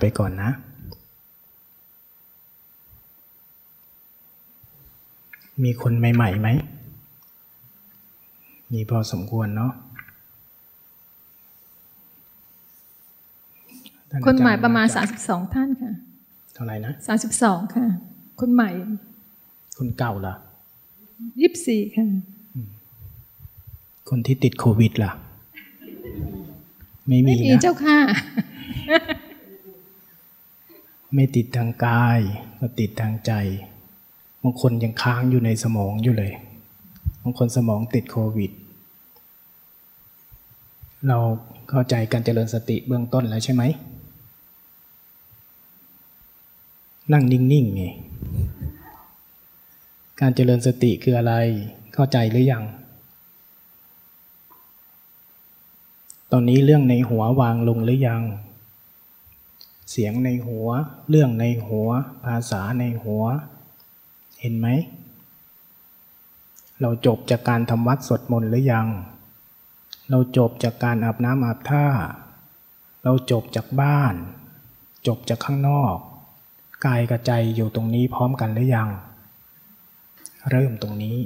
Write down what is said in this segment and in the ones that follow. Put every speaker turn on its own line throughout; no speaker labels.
ไปก่อนนะ มีคนใหม่ๆไหม มีพอสมควรเนาะ
คนใหม่ประมาณ 32 ท่านค่ะ
เท่าไหร่นะ
32 ค่ะ คนใหม่
คนเก่าล่ะ
24ค่ะ
คนที่ติดโควิดล่ะ ไม่มี
ไม่มี
นะ
เจ้าค่ะ
ไม่ติดทางกายก็ติดทางใจบางคนยังค้างอยู่ในสมองอยู่เลยบางคนสมองติดโควิด เราเข้าใจการเจริญสติเบื้องต้นแล้วใช่ไหม นั่งนิ่งๆไงการเจริญสติคืออะไรเข้าใจหรือยัง ตอนนี้เรื่องในหัววางลงหรือยัง เสียงในหัว เรื่องในหัว ภาษาในหัว เห็นไหม เราจบจากการทำวัดสวดมนต์หรือยัง เราจบจากการอาบน้ำอาบท่า เราจบจากบ้าน จบจากข้างนอก กายกับใจอยู่ตรงนี้พร้อมกันหรือยัง เริ่มตรงนี้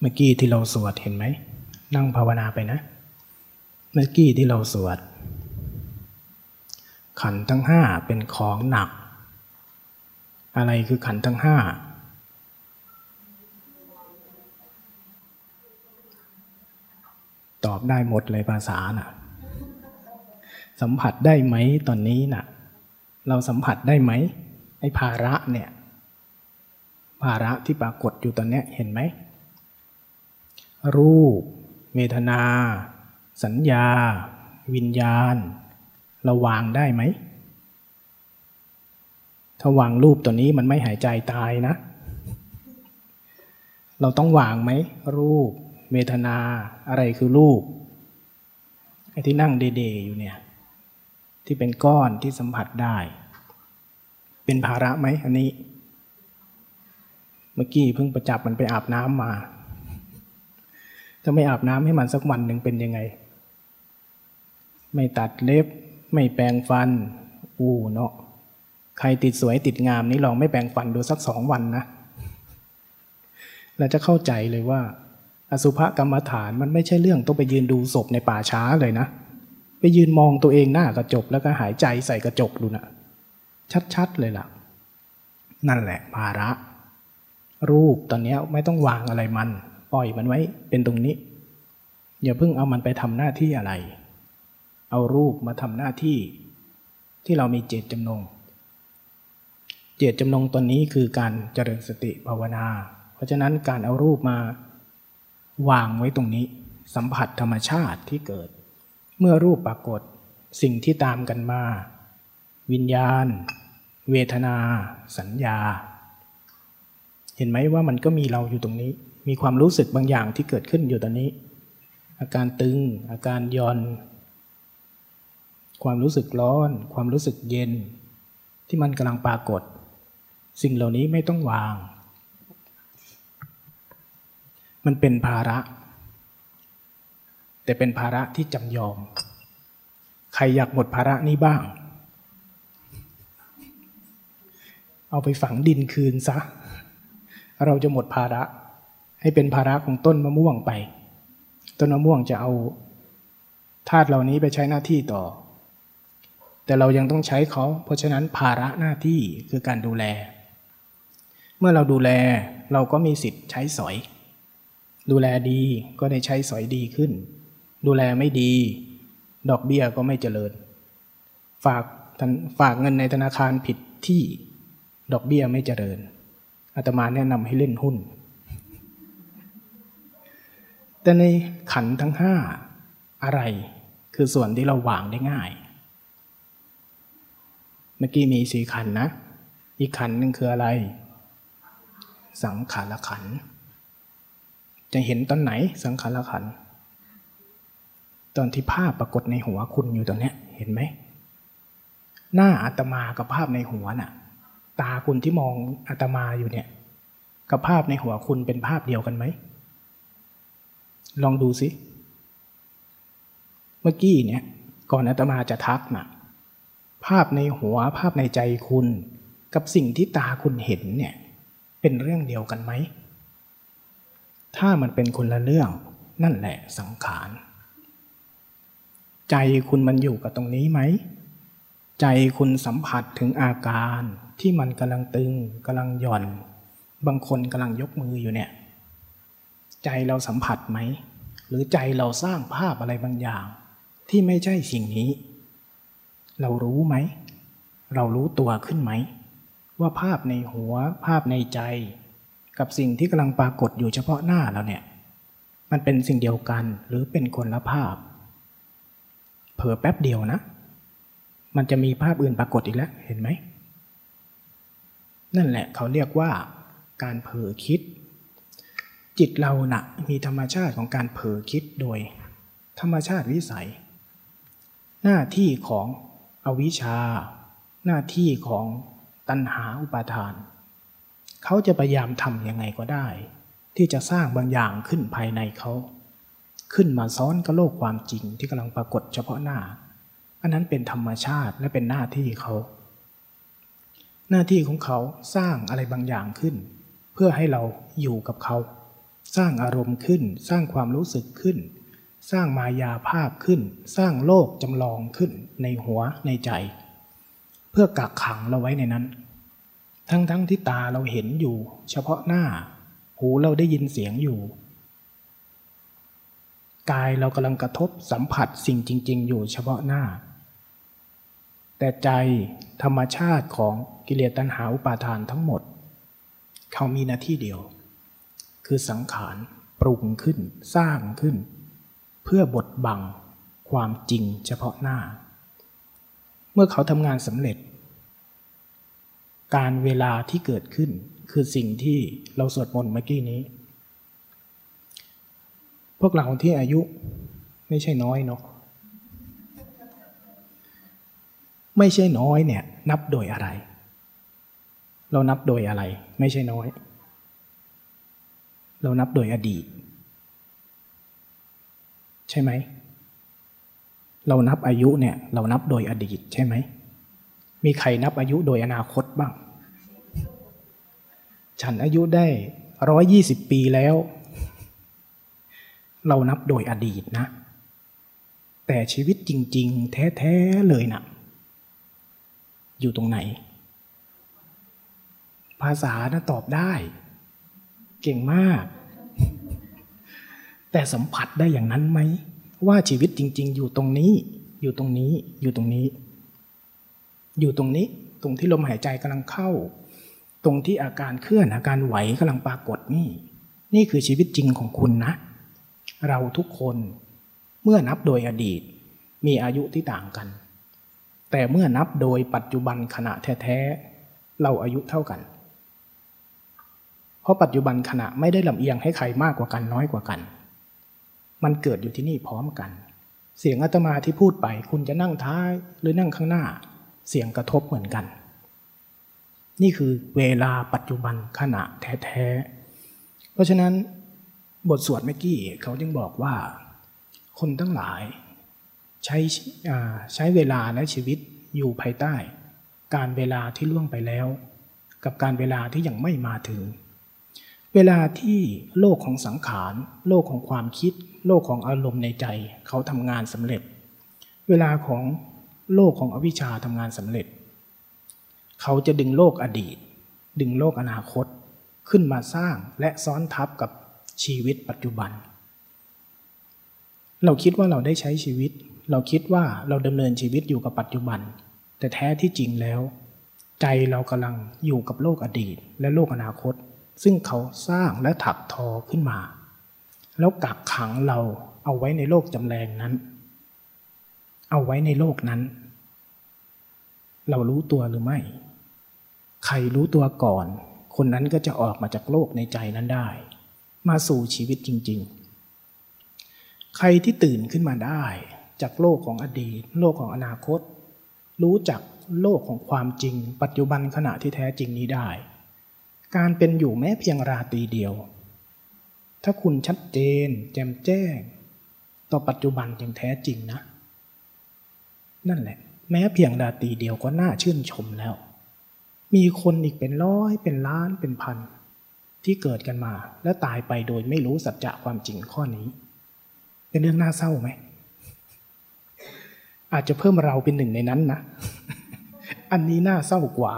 เมื่อกี้ที่เราสวดเห็นไหม นั่งภาวนาไปนะ เมื่อกี้ที่เราสวด ขันธ์ทั้งห้าเป็นของหนัก อะไรคือขันธ์ทั้งห้าตอบได้หมดเลยภาษาน่ะ สัมผัสได้ไหมตอนนี้น่ะ เราสัมผัสได้ไหมไอ้ภาระเนี่ย ภาระที่ปรากฏอยู่ตอนเนี้ยเห็นไหม รูปเวทนา สัญญา วิญญาณ เราวางได้ไหม ถ้าวางรูปตัวนี้มันไม่หายใจตายนะ เราต้องวางไหม รูปเวทนา อะไรคือรูป ไอ้ที่นั่งเดๆอยู่เนี่ย ที่เป็นก้อนที่สัมผัสได้ เป็นภาระไหมอันนี้ เมื่อกี้เพิ่งประจับมันไปอาบน้ำมา ถ้าไม่อาบน้ำให้มันสักวันหนึ่งเป็นยังไงไม่ตัดเล็บ ไม่แปรงฟัน อู้เนาะใครติดสวยติดงามนี่ลองไม่แปรงฟันดูสักสองวันนะเราจะเข้าใจเลยว่า อสุภกรรมฐานมันไม่ใช่เรื่องต้องไปยืนดูศพในป่าช้าเลยนะ ไปยืนมองตัวเองหน้ากระจกแล้วก็หายใจใส่กระจกดูนะชัดๆเลยล่ะ นั่นแหละภาระ รูปตอนนี้ไม่ต้องวางอะไรมัน ปล่อยมันไว้เป็นตรงนี้ อย่าเพิ่งเอามันไปทำหน้าที่อะไร เอารูปมาทำหน้าที่ ที่เรามีเจตจำนง เจตจำนงตอนนี้คือการเจริญสติภาวนา เพราะฉะนั้นการเอารูปมาวางไว้ตรงนี้ สัมผัสธรรมชาติที่เกิด เมื่อรูปปรากฏสิ่งที่ตามกันมา วิญญาณ เวทนา สัญญา เห็นไหมว่ามันก็มีเราอยู่ตรงนี้ มีความรู้สึกบางอย่างที่เกิดขึ้นอยู่ตอนนี้ อาการตึง อาการย่อน ความรู้สึกร้อน ความรู้สึกเย็น ที่มันกำลังปรากฏ สิ่งเหล่านี้ไม่ต้องวาง มันเป็นภาระ แต่เป็นภาระที่จำยอม ใครอยากหมดภาระนี้บ้าง เอาไปฝังดินคืนซะ เราจะหมดภาระ ให้เป็นภาระของต้นมะม่วงไป ต้นมะม่วงจะเอาธาตุเหล่านี้ไปใช้หน้าที่ต่อ แต่เรายังต้องใช้เขาเพราะฉะนั้นภาระหน้าที่คือการดูแล เมื่อเราดูแลเราก็มีสิทธิ์ใช้สอย ดูแลดีก็ได้ใช้สอยดีขึ้น ดูแลไม่ดี ดอกเบี้ยก็ไม่เจริญ ฝากธนฝากเงินในธนาคารผิดที่ดอกเบี้ยไม่เจริญอาตมาแนะนำให้เล่นหุ้น แต่ในขันทั้งห้าอะไรคือส่วนที่เราวางได้ง่าย เมื่อกี้มีสี่ขันนะ อีกขันหนึ่งคืออะไร สังขารขัน จะเห็นตอนไหนสังขารขัน ตอนที่ภาพปรากฏในหัวคุณอยู่ตอนเนี้ยเห็นไหม หน้าอาตมากับภาพในหัวน่ะ ตาคุณที่มองอาตมาอยู่เนี่ย กับภาพในหัวคุณเป็นภาพเดียวกันไหม ลองดูสิ เมื่อกี้เนี่ย ก่อนอาตมาจะทักน่ะ ภาพในหัวภาพในใจคุณ กับสิ่งที่ตาคุณเห็นเนี่ยเป็นเรื่องเดียวกันไหม ถ้ามันเป็นคนละเรื่องนั่นแหละสังขาร ใจคุณมันอยู่กับตรงนี้ไหม ใจคุณสัมผัสถึงอาการที่มันกำลังตึงกำลังหย่อน บางคนกำลังยกมืออยู่เนี่ย ใจเราสัมผัสไหม หรือใจเราสร้างภาพอะไรบางอย่าง ที่ไม่ใช่สิ่งนี้ เรารู้ไหม เรารู้ตัวขึ้นไหม ว่าภาพในหัวภาพในใจ กับสิ่งที่กำลังปรากฏอยู่เฉพาะหน้าเราเนี่ย มันเป็นสิ่งเดียวกันหรือเป็นคนละภาพ เผลอแป๊บเดียวนะ มันจะมีภาพอื่นปรากฏอีกแล้วเห็นไหม นั่นแหละเขาเรียกว่าการเผลอคิด จิตเรานะ่ะมีธรรมชาติของการเผลอคิดโดย ธรรมชาติวิสัย หน้าที่ของ อวิชชา หน้าที่ของตัณหาอุปาทาน เขาจะพยายามทำยังไงก็ได้ ที่จะสร้างบางอย่างขึ้นภายในเขา ขึ้นมาซ้อนกับโลกความจริงที่กำลังปรากฏเฉพาะหน้า อันนั้นเป็นธรรมชาติและเป็นหน้าที่เขา หน้าที่ของเขาสร้างอะไรบางอย่างขึ้น เพื่อให้เราอยู่กับเขา สร้างอารมณ์ขึ้น สร้างความรู้สึกขึ้น สร้างมายาภาพขึ้น สร้างโลกจำลองขึ้นในหัวในใจ เพื่อกักขังเราไว้ในนั้น ทั้งๆทที่ตาเราเห็นอยู่ เฉพาะหน้า หูเราได้ยินเสียงอยู่ กายเรากำลังกระทบสัมผัสสิ่งจริง ๆ อยู่เฉพาะหน้า แต่ใจธรรมชาติของกิเลสตัณหาอุปาทานทั้งหมด เขามีหน้าที่เดียว คือสังขารปรุงขึ้นสร้างขึ้น เพื่อบดบังความจริงเฉพาะหน้า เมื่อเขาทำงานสำเร็จ การเวลาที่เกิดขึ้นคือสิ่งที่เราสวดมนต์เมื่อกี้นี้ พวกเราที่อายุไม่ใช่น้อยเนาะไม่ใช่น้อยเนี่ย นับโดยอะไร เรานับโดยอะไร ไม่ใช่น้อย เรานับโดยอดีต ใช่ไหม เรานับอายุเนี่ย เรานับโดยอดีตใช่ไหม มีใครนับอายุโดยอนาคตบ้าง ฉันอายุได้ร้อยยี่สิบปีแล้ว เรานับโดยอดีตนะ แต่ชีวิตจริง ๆ แท้ๆเลยนะ่ะ อยู่ตรงไหน ภาษานะตอบได้ เก่งมาก แต่สัมผัสได้อย่างนั้นไหม ว่าชีวิตจริง ๆ อยู่ตรงนี้ อยู่ตรงนี้ อยู่ตรงนี้ อยู่ตรงนี้ ตรงที่ลมหายใจกำลังเข้า ตรงที่อาการเคลื่อนอาการไหวกำลังปรากฏนี่ นี่คือชีวิตจริงของคุณนะ เราทุกคนเมื่อนับโดยอดีต มีอายุที่ต่างกัน แต่เมื่อนับโดยปัจจุบันขณะแท้ๆเราอายุเท่ากันเพราะปัจจุบันขณะไม่ได้ลำเอียงให้ใครมากกว่ากันน้อยกว่ากัน มันเกิดอยู่ที่นี่พร้อมกัน เสียงอาตมาที่พูดไป คุณจะนั่งท้ายหรือนั่งข้างหน้า เสียงกระทบเหมือนกัน นี่คือเวลาปัจจุบันขณะแท้ๆ เพราะฉะนั้นบทสวดเมื่อกี้เขาจึงบอกว่า คนทั้งหลายใช้ใช้เวลาและชีวิตอยู่ภายใต้ การเวลาที่ล่วงไปแล้ว กับการเวลาที่ยังไม่มาถึง เวลาที่โลกของสังขาร โลกของความคิด โลกของอารมณ์ในใจ เขาทำงานสำเร็จ เวลาของโลกของอวิชชาทำงานสำเร็จ เขาจะดึงโลกอดีต ดึงโลกอนาคตขึ้นมาสร้างและซ้อนทับกับชีวิตปัจจุบัน เราคิดว่าเราได้ใช้ชีวิต เราคิดว่าเราดำเนินชีวิตอยู่กับปัจจุบัน แต่แท้ที่จริงแล้ว ใจเรากำลังอยู่กับโลกอดีต และโลกอนาคต ซึ่งเขาสร้างและถักทอขึ้นมา แล้วกักขังเราเอาไว้ในโลกจำแรงนั้น เอาไว้ในโลกนั้น เรารู้ตัวหรือไม่ ใครรู้ตัวก่อน คนนั้นก็จะออกมาจากโลกในใจนั้นได้ มาสู่ชีวิตจริง ๆ ใครที่ตื่นขึ้นมาได้ จากโลกของอดีต โลกของอนาคต รู้จักโลกของความจริง ปัจจุบันขณะที่แท้จริงนี้ได้ การเป็นอยู่แม้เพียงราตรีเดียว ถ้าคุณชัดเจน แจ่มแจ้ง ต่อปัจจุบันอย่างแท้จริงนะ นั่นแหละ แม้เพียงดาตีเดียวก็น่าชื่นชมแล้ว มีคนอีกเป็นร้อยเป็นล้านเป็นพัน ที่เกิดกันมาแล้วตายไปโดยไม่รู้สัจจะความจริงข้อนี้ เป็นเรื่องน่าเศร้าไหม อาจจะเพิ่มเราเป็นหนึ่งในนั้นนะ อันนี้น่าเศร้ากว่า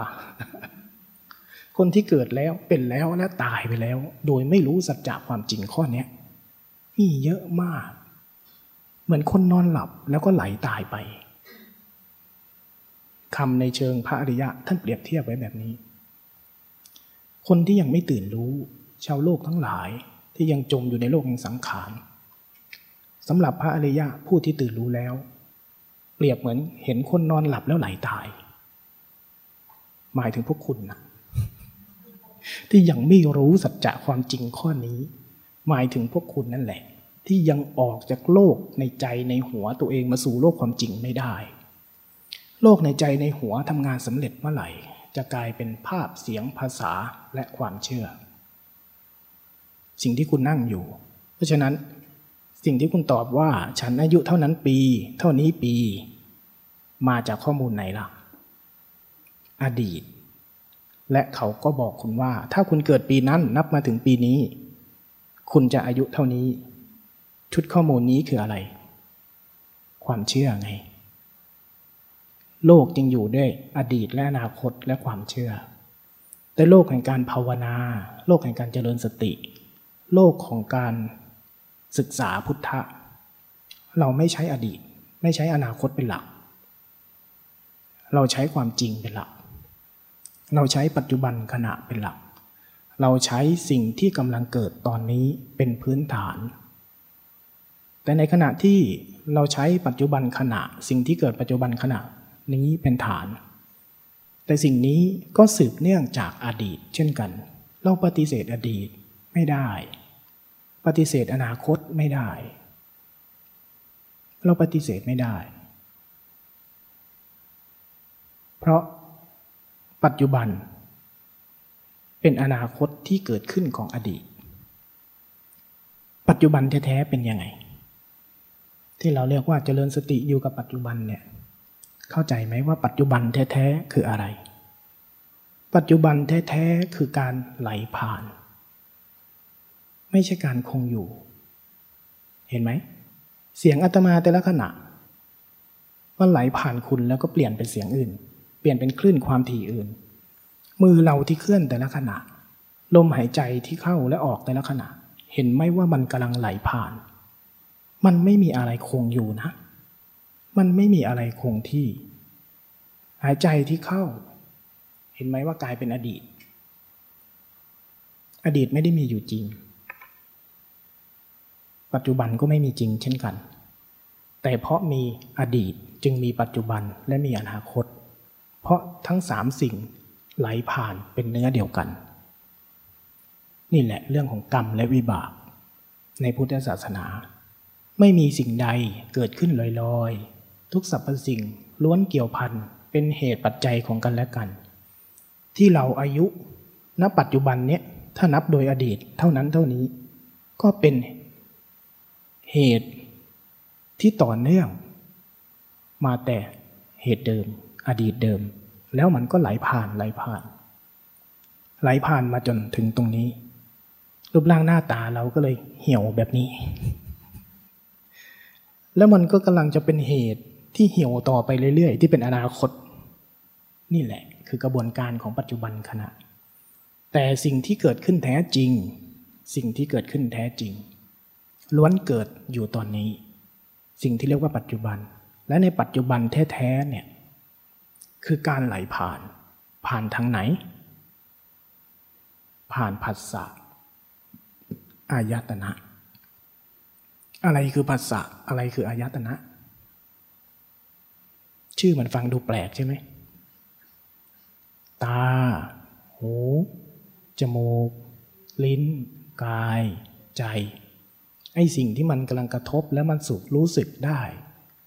คนที่เกิดแล้วเป็นแล้วและตายไปแล้ว โดยไม่รู้สัจจะความจริงข้อนี้มีเยอะมาก เหมือนคนนอนหลับแล้วก็ไหลตายไปคำในเชิงพระอริยะท่านเปรียบเทียบไว้แบบนี้ คนที่ยังไม่ตื่นรู้ ชาวโลกทั้งหลายที่ยังจมอยู่ในโลกแห่งสังขารสำหรับพระอริยะผู้ที่ตื่นรู้แล้ว เปรียบเหมือนเห็นคนนอนหลับแล้วไหลตาย หมายถึงพวกคุณนะ ที่ยังไม่รู้สัจจะความจริงข้อนี้ หมายถึงพวกคุณนั่นแหละ ที่ยังออกจากโลกในใจในหัวตัวเองมาสู่โลกความจริงไม่ได้ โลกในใจในหัวทำงานสำเร็จเมื่อไหร่ จะกลายเป็นภาพเสียงภาษาและความเชื่อ สิ่งที่คุณนั่งอยู่ เพราะฉะนั้นสิ่งที่คุณตอบว่าฉันอายุเท่านั้นปี เท่านี้ปี มาจากข้อมูลไหนล่ะ อดีต และเขาก็บอกคุณว่า ถ้าคุณเกิดปีนั้นนับมาถึงปีนี้ คุณจะอายุเท่านี้ ชุดข้อมูลนี้คืออะไร ความเชื่อไง โลกจึงอยู่ด้วยอดีตและอนาคตและความเชื่อ แต่โลกแห่งการภาวนา โลกแห่งการเจริญสติ โลกของการศึกษาพุทธะ เราไม่ใช้อดีต ไม่ใช้อนาคตเป็นหลัก เราใช้ความจริงเป็นหลัก เราใช้ปัจจุบันขณะเป็นหลัก เราใช้สิ่งที่กำลังเกิดตอนนี้เป็นพื้นฐาน แต่ในขณะที่เราใช้ปัจจุบันขณะ สิ่งที่เกิดปัจจุบันขณะนี้เป็นฐาน แต่สิ่งนี้ก็สืบเนื่องจากอดีต เช่นกัน เราปฏิเสธอดีตไม่ได้ ปฏิเสธอนาคตไม่ได้ เราปฏิเสธไม่ได้ เพราะ ปัจจุบัน เป็นอนาคตที่เกิดขึ้นของอดีต ปัจจุบันแท้ๆเป็นยังไง ที่เราเรียกว่าเจริญสติอยู่กับปัจจุบันเนี่ยเข้าใจไหมว่าปัจจุบันแท้ๆคืออะไร ปัจจุบันแท้ๆคือการไหลผ่าน ไม่ใช่การคงอยู่ เห็นไหม เสียงอาตมาแต่ละขณะมันไหลผ่านคุณแล้วก็เปลี่ยนเป็นเสียงอื่น เปลี่ยนเป็นคลื่นความถี่อื่น มือเราที่เคลื่อนแต่ละขณะ ลมหายใจที่เข้าและออกแต่ละขณะ เห็นไหมว่ามันกำลังไหลผ่าน มันไม่มีอะไรคงอยู่นะ มันไม่มีอะไรคงที่ หายใจที่เข้า เห็นไหมว่ากลายเป็นอดีต อดีตไม่ได้มีอยู่จริง ปัจจุบันก็ไม่มีจริงเช่นกัน แต่เพราะมีอดีตจึงมีปัจจุบันและมีอนาคต เพราะทั้งสามสิ่งไหลผ่านเป็นเนื้อเดียวกัน นี่แหละเรื่องของกรรมและวิบาก ในพุทธศาสนา ไม่มีสิ่งใดเกิดขึ้นลอยๆ ทุกสรรพสิ่งล้วนเกี่ยวพันเป็นเหตุปัจจัยของกันและกัน ที่เราอายุณปัจจุบันเนี้ยถ้านับโดยอดีตเท่านั้นเท่านี้ ก็เป็นเหตุที่ต่อเนื่อง มาแต่เหตุเดิม อดีตเดิม แล้วมันก็ไหลผ่านไหลผ่าน ไหลผ่านมาจนถึงตรงนี้ รูปร่างหน้าตาเราก็เลยเหี่ยวแบบนี้ แล้วมันก็กำลังจะเป็นเหตุที่เหี่ยวต่อไปเรื่อย ๆ ที่เป็นอนาคต นี่แหละ คือกระบวนการของปัจจุบันขณะ แต่สิ่งที่เกิดขึ้นแท้จริง สิ่งที่เกิดขึ้นแท้จริง ล้วนเกิดอยู่ตอนนี้ สิ่งที่เรียกว่าปัจจุบัน และในปัจจุบันแท้ๆเนี่ย คือการไหลผ่าน ผ่านทางไหน ผ่านผัสสะอายตนะ อะไรคือผัสสะอะไรคืออายตนะ ชื่อมันฟังดูแปลกใช่ไหมตา หู จมูก ลิ้น กาย ใจ ไอ้สิ่งที่มันกำลังกระทบแล้วมันสุขรู้สึกได้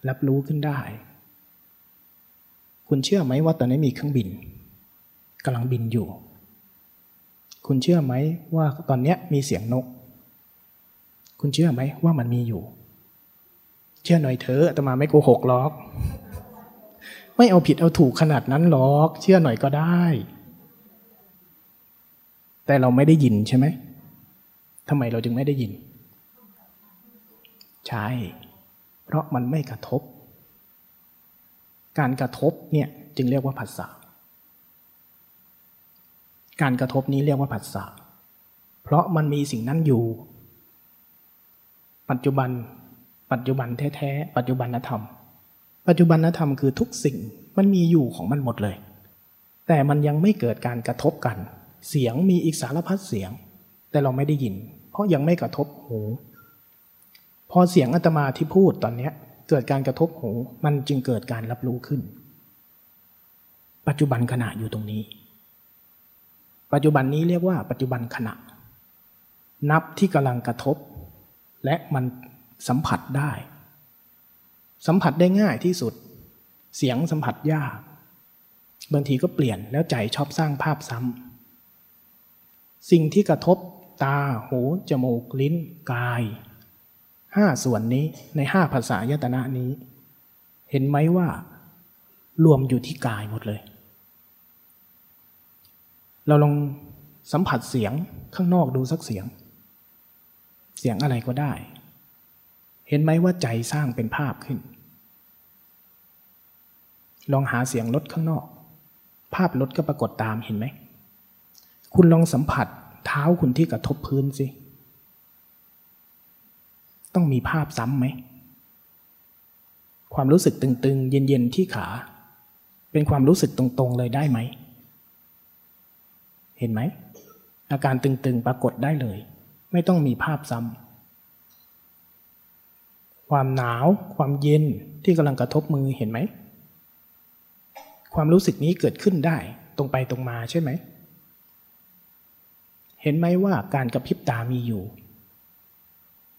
รับรู้ขึ้นได้ คุณเชื่อไหมว่าตอนนี้มีเครื่องบินกำลังบินอยู่ คุณเชื่อไหมว่าตอนนี้มีเสียงนก คุณเชื่อไหมว่ามันมีอยู่ เชื่อหน่อยเถอะแต่มาไม่โกหกหรอก ไม่เอาผิดเอาถูกขนาดนั้นหรอก เชื่อหน่อยก็ได้ แต่เราไม่ได้ยินใช่ไหมทำไมเราจึงไม่ได้ยิน ใช่ เพราะมันไม่กระทบ การกระทบเนี่ยจึงเรียกว่าผัสสะการกระทบนี้เรียกว่าผัสสะเพราะมันมีสิ่งนั้นอยู่ ปัจจุบัน ปัจจุบันแท้ๆปัจจุบันธรรม ปัจจุบันธรรมคือทุกสิ่งมันมีอยู่ของมันหมดเลย แต่มันยังไม่เกิดการกระทบกัน เสียงมีอีกสารพัดเสียง แต่เราไม่ได้ยิน เพราะยังไม่กระทบหูพอเสียงอาตมาที่พูดตอนเนี้ย เกิดการกระทบหูมันจึงเกิดการรับรู้ขึ้น ปัจจุบันขณะอยู่ตรงนี้ ปัจจุบันนี้เรียกว่าปัจจุบันขณะ นับที่กำลังกระทบ และมันสัมผัสได้ สัมผัสได้ง่ายที่สุด เสียงสัมผัสยาก บางทีก็เปลี่ยนแล้วใจชอบสร้างภาพซ้ำสิ่งที่กระทบตา หู จมูก ลิ้น กาย ห้าส่วนนี้ในห้าภาษายตนะนี้ เห็นไหมว่า รวมอยู่ที่กายหมดเลย เราลองสัมผัสเสียงข้างนอกดูสักเสียง เสียงอะไรก็ได้ เห็นไหมว่าใจสร้างเป็นภาพขึ้น ลองหาเสียงรถข้างนอก ภาพรถก็ปรากฏตามเห็นไหม คุณลองสัมผัสเท้าคุณที่กระทบพื้นสิ ต้องมีภาพซ้ำไหม ความรู้สึกตึงๆ เย็นๆ ที่ขา เป็นความรู้สึกตรงๆ เลยได้ไหม เห็นไหม อาการตึงๆ ปรากฏได้เลย ไม่ต้องมีภาพซ้ำ ความหนาว ความเย็นที่กำลังกระทบมือเห็นไหม ความรู้สึกนี้เกิดขึ้นได้ตรงไปตรงมาใช่ไหม เห็นไหมว่าการกระพริบตามีอยู่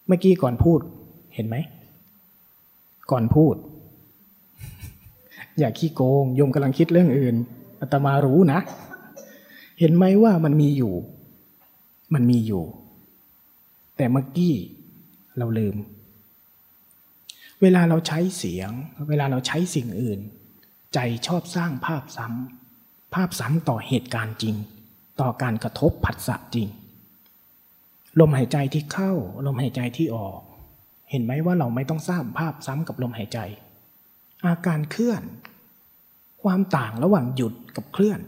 เมื่อกี้ก่อนพูดเห็นไหม ก่อนพูด อย่าขี้โกงโยมกำลังคิดเรื่องอื่นอาตมารู้นะ เห็นไหมว่ามันมีอยู่ มันมีอยู่ แต่เมื่อกี้เราลืม เวลาเราใช้เสียง เวลาเราใช้สิ่งอื่น ใจชอบสร้างภาพซ้ำภาพซ้ำต่อเหตุการณ์จริง ต่อการกระทบผัสสะจริง ลมหายใจที่เข้า ลมหายใจที่ออก เห็นไหมว่าเราไม่ต้องสร้างภาพซ้ำกับลมหายใจ อาการเคลื่อน ความต่างระหว่างหยุดกับเคลื่อน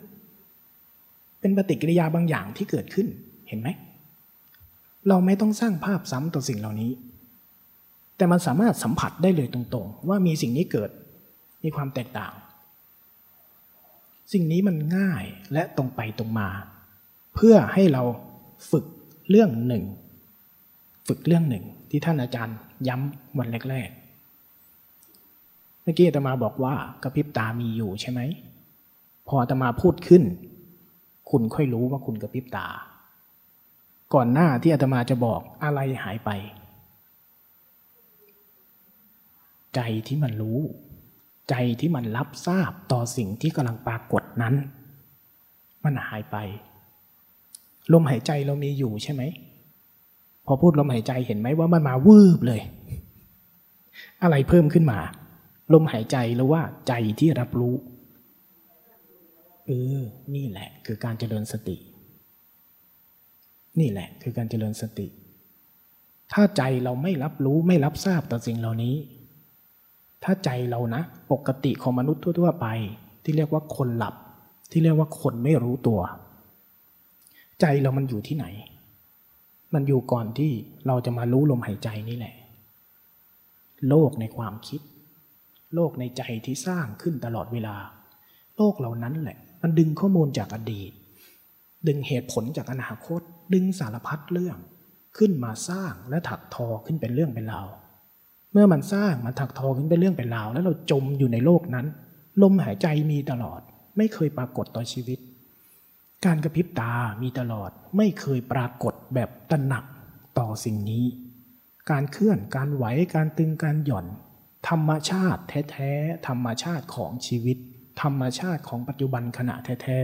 เป็นปฏิกิริยาบางอย่างที่เกิดขึ้นเห็นไหม เราไม่ต้องสร้างภาพซ้ำต่อสิ่งเหล่านี้ แต่มันสามารถสัมผัสได้เลยตรงๆ ว่ามีสิ่งนี้เกิด มีความแตกต่าง สิ่งนี้มันง่ายและตรงไปตรงมา เพื่อให้เราฝึก เรื่องหนึ่ง ฝึกเรื่องหนึ่งที่ท่านอาจารย์ย้ำวันแรกๆ เมื่อกี้อาตมาบอกว่ากระพริบตามีอยู่ใช่ไหม พออาตมาพูดขึ้น คุณค่อยรู้ว่าคุณกระพริบตา ก่อนหน้าที่อาตมาจะบอกอะไรหายไป ใจที่มันรู้ ใจที่มันรับทราบต่อสิ่งที่กำลังปรากฏนั้น มันหายไป ลมหายใจเรามีอยู่ใช่ไหม พอพูดลมหายใจเห็นไหมว่ามันมาวืบเลย อะไรเพิ่มขึ้นมา ลมหายใจหรือว่าใจที่รับรู้เออนี่แหละ คือการเจริญสติ นี่แหละคือการเจริญสติ ถ้าใจเราไม่รับรู้ไม่รับทราบต่อสิ่งเหล่านี้ ถ้าใจเรานะ ปกติของมนุษย์ทั่ว ๆ ไป ที่เรียกว่าคนหลับ ที่เรียกว่าคนไม่รู้ตัว ใจเรามันอยู่ที่ไหน มันอยู่ก่อนที่เราจะมารู้ลมหายใจนี่แหละ โลกในความคิด โลกในใจที่สร้างขึ้นตลอดเวลา โลกเหล่านั้นแหละ มันดึงข้อมูลจากอดีต ดึงเหตุผลจากอนาคต ดึงสารพัดเรื่อง ขึ้นมาสร้างและถักทอขึ้นเป็นเรื่องเป็นราวเมื่อมันสร้างมันถักทอขึ้นเป็นเรื่องเป็นราว แล้วเราจมอยู่ในโลกนั้น ลมหายใจมีตลอด ไม่เคยปรากฏต่อชีวิต การกระพริบตามีตลอดไม่เคยปรากฏแบบตระหนักต่อสิ่งนี้ การเคลื่อนการไหวการตึงการหย่อน ธรรมชาติแท้ๆธรรมชาติของชีวิต ธรรมชาติของปัจจุบันขณะแท้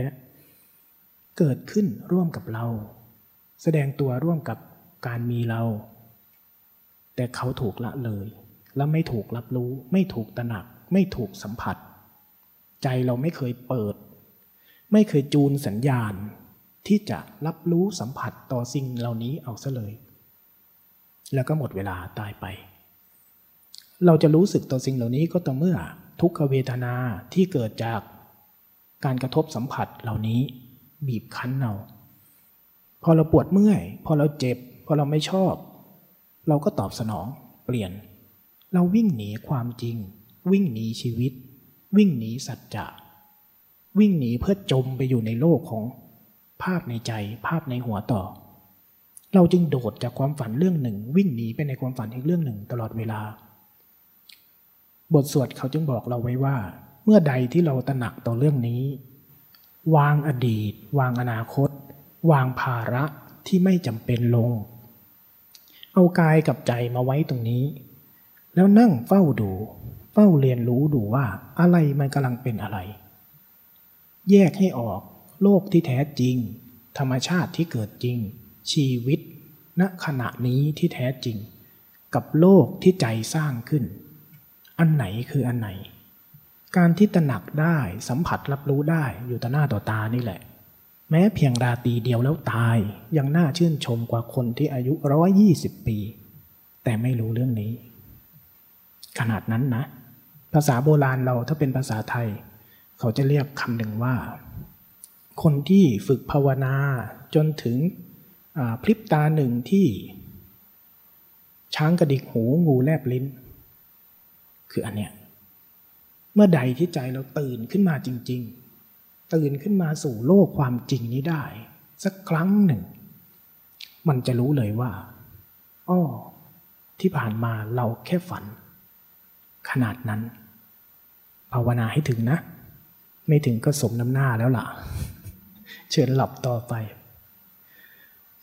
ๆเกิดขึ้นร่วมกับเรา แสดงตัวร่วมกับการมีเรา แต่เขาถูกละเลย และไม่ถูกรับรู้ ไม่ถูกตระหนัก ไม่ถูกสัมผัส ใจเราไม่เคยเปิด ไม่เคยจูนสัญญาณ ที่จะรับรู้สัมผัสต่อสิ่งเหล่านี้เอาซะเลย แล้วก็หมดเวลาตายไป เราจะรู้สึกต่อสิ่งเหล่านี้ก็ต่อเมื่อทุกขเวทนาที่เกิดจากการกระทบสัมผัสเหล่านี้บีบคั้นเรา พอเราปวดเมื่อย พอเราเจ็บ พอเราไม่ชอบ เราก็ตอบสนองเปลี่ยน เราวิ่งหนีความจริง วิ่งหนีชีวิต วิ่งหนีสัจจะ วิ่งหนีเพื่อจมไปอยู่ในโลกของภาพในใจ ภาพในหัวต่อ เราจึงโดดจากความฝันเรื่องหนึ่ง วิ่งหนีไปในความฝันอีกเรื่องหนึ่ง ตลอดเวลา บทสวดเขาจึงบอกเราไว้ว่า เมื่อใดที่เราตระหนักต่อเรื่องนี้ วางอดีต วางอนาคต วางภาระที่ไม่จำเป็นลง เอากายกับใจมาไว้ตรงนี้ แล้วนั่งเฝ้าดู เฝ้าเรียนรู้ดูว่าอะไรมันกำลังเป็นอะไร แยกให้ออกโลกที่แท้จริง ธรรมชาติที่เกิดจริง ชีวิต ณขณะนี้ที่แท้จริง กับโลกที่ใจสร้างขึ้น อันไหนคืออันไหน การที่ตระหนักได้สัมผัสรับรู้ได้อยู่ต่อหน้าต่อตานี่แหละ แม้เพียงราตรีเดียวแล้วตาย ยังน่าชื่นชมกว่าคนที่อายุร้อยยี่สิบปี แต่ไม่รู้เรื่องนี้ ขนาดนั้นนะ ภาษาโบราณเราถ้าเป็นภาษาไทย เขาจะเรียกคำหนึ่งว่า คนที่ฝึกภาวนาจนถึงพริบตาหนึ่งที่ช้างกระดิกหูงูแลบลิ้น คืออันเนี้ยเมื่อใดที่ใจเราตื่นขึ้นมาจริง ๆ ตื่นขึ้นมาสู่โลกความจริงนี้ได้ สักครั้งหนึ่ง มันจะรู้เลยว่าอ้อที่ผ่านมาเราแค่ฝัน ขนาดนั้น ภาวนาให้ถึงนะ ไม่ถึงก็สมน้ำหน้าแล้วล่ะ เชิญหลับต่อไป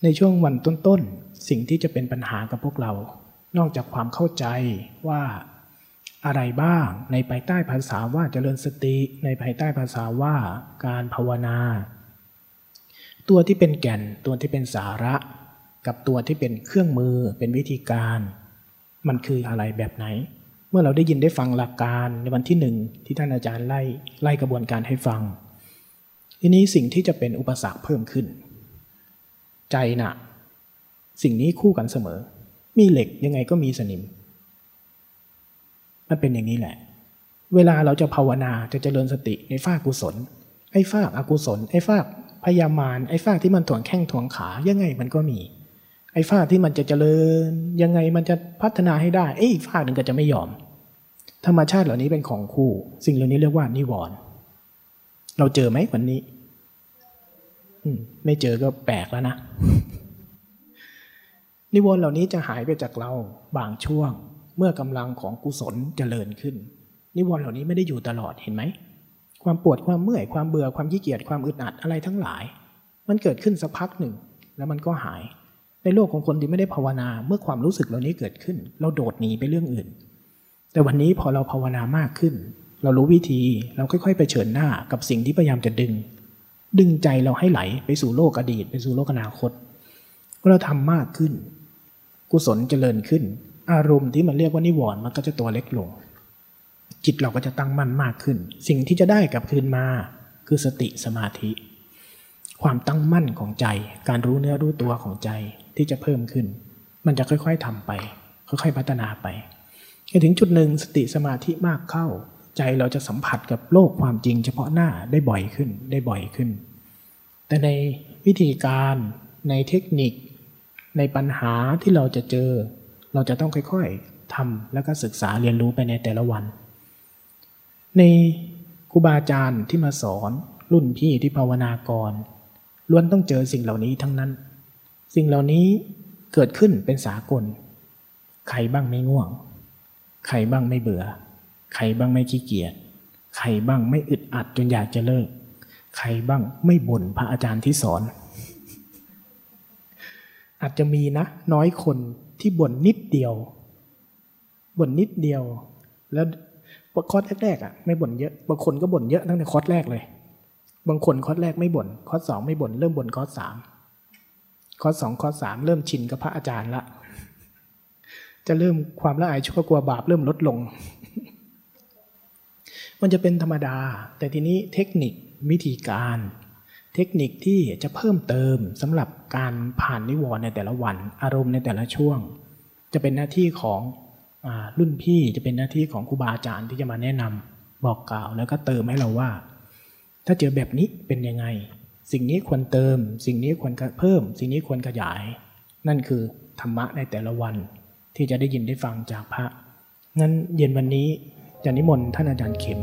ในช่วงวันต้นๆ สิ่งที่จะเป็นปัญหากับพวกเรา นอกจากความเข้าใจว่าอะไรบ้างในภายใต้ภาษาว่าเจริญสติ ในภายใต้ภาษาว่าการภาวนา ตัวที่เป็นแก่นตัวที่เป็นสาระ กับตัวที่เป็นเครื่องมือเป็นวิธีการ มันคืออะไรแบบไหน เมื่อเราได้ยินได้ฟังหลักการในวันที่หนึ่งที่ท่านอาจารย์ไล่ไล่กระบวนการให้ฟัง ทีนี้สิ่งที่จะเป็นอุปสรรคเพิ่มขึ้น ใจนะ่ะ สิ่งนี้คู่กันเสมอ มีเหล็กยังไงก็มีสนิม มันเป็นอย่างนี้แหละ เวลาเราจะภาวนาจะเจริญสติในฝากุศล ไอ้ฝากอกุศล ไอ้ฝาพยามารไอ้ฝาที่มันถ่วงแข้งถ่วงขายังไงมันก็มี ไอ้ฝาที่มันจะเจริญ ยังไงมันจะพัฒนาให้ได้ไอ้อีกฝาหนึ่งก็จะไม่ยอม ธรรมชาติเหล่านี้เป็นของคู่ สิ่งเหล่านี้เรียกว่านิวรณ์เราเจอไหมวันนี้ไม่เจอก็แปลกแล้วนะนิวรณ์เหล่านี้จะหายไปจากเราบางช่วง เมื่อกำลังของกุศลเจริญขึ้น นิวรณ์เหล่านี้ไม่ได้อยู่ตลอดเห็นไหมความปวดความเมื่อยความเบื่อความขี้เกียจความอึดอัดอะไรทั้งหลาย มันเกิดขึ้นสักพักหนึ่ง แล้วมันก็หาย ในโลกของคนที่ไม่ได้ภาวนา เมื่อความรู้สึกเหล่านี้เกิดขึ้น เราโดดหนีไปเรื่องอื่น แต่วันนี้พอเราภาวนามากขึ้น เรารู้วิธีเราค่อยๆไปเฉินหน้ากับสิ่งที่พยายามจะดึง ดึงใจเราให้ไหลไปสู่โลกอดีต ไปสู่โลกอนาคตเมื่อเราทำมากขึ้น กุศลเจริญขึ้น อารมณ์ที่มันเรียกว่านิวรณ์มันก็จะตัวเล็กลง จิตเราก็จะตั้งมั่นมากขึ้น สิ่งที่จะได้กลับคืนมาคือสติสมาธิ ความตั้งมั่นของใจ การรู้เนื้อรู้ตัวของใจ ที่จะเพิ่มขึ้น มันจะค่อยๆทำไป ค่อยๆพัฒนาไปจนถึงจุดหนึ่งสติสมาธิมากเข้า ใจเราจะสัมผัสกับโลกความจริง เฉพาะหน้าได้บ่อยขึ้นได้บ่อยขึ้น แต่ในวิธีการในเทคนิค ในปัญหาที่เราจะเจอ เราจะต้องค่อยๆทำแล้วก็ศึกษาเรียนรู้ไปในแต่ละวัน ในครูบาอาจารย์ที่มาสอนรุ่นพี่ที่ภาวนากรล้วนต้องเจอสิ่งเหล่านี้ทั้งนั้น สิ่งเหล่านี้เกิดขึ้นเป็นสากล ใครบ้างไม่ง่วง ใครบ้างไม่เบื่อ ใครบ้างไม่ขี้เกียจ ใครบ้างไม่อึดอัดจนอยากจะเลิก ใครบ้างไม่บ่นพระอาจารย์ที่สอน อาจจะมีนะ น้อยคนที่บ่นนิดเดียว บ่นนิดเดียว แล้วคอร์สแรกๆอะไม่บ่นเยอะ บางคนก็บ่นเยอะตั้งแต่คอร์สแรกเลย บางคนคอร์สแรกไม่บ่น คอร์สสองไม่บ่น เริ่มบ่นคอร์สสาม คอร์สสองคอร์สสามเริ่มชินกับพระอาจารย์ละ จะเริ่มความละอายชั่วกลัวบาปเริ่มลดลง มันจะเป็นธรรมดา แต่ทีนี้เทคนิควิธีการ เทคนิคที่จะเพิ่มเติมสำหรับการผ่านนิวรณ์ในแต่ละวัน อารมณ์ในแต่ละช่วง จะเป็นหน้าที่ของอรุ่นพี่จะเป็นหน้าที่ของครูบาอาจารย์ที่จะมาแนะนำบอกกล่าวแล้วก็เติมให้เราว่า ถ้าเจอแบบนี้เป็นยังไง สิ่งนี้ควรเติม สิ่งนี้ควรเพิ่ม สิ่งนี้ควรขยาย นั่นคือธรรมะในแต่ละวัน ที่จะได้ยินได้ฟังจากพระงั้นเย็นวันนี้จะนิมนต์ท่านอาจารย์เข็ม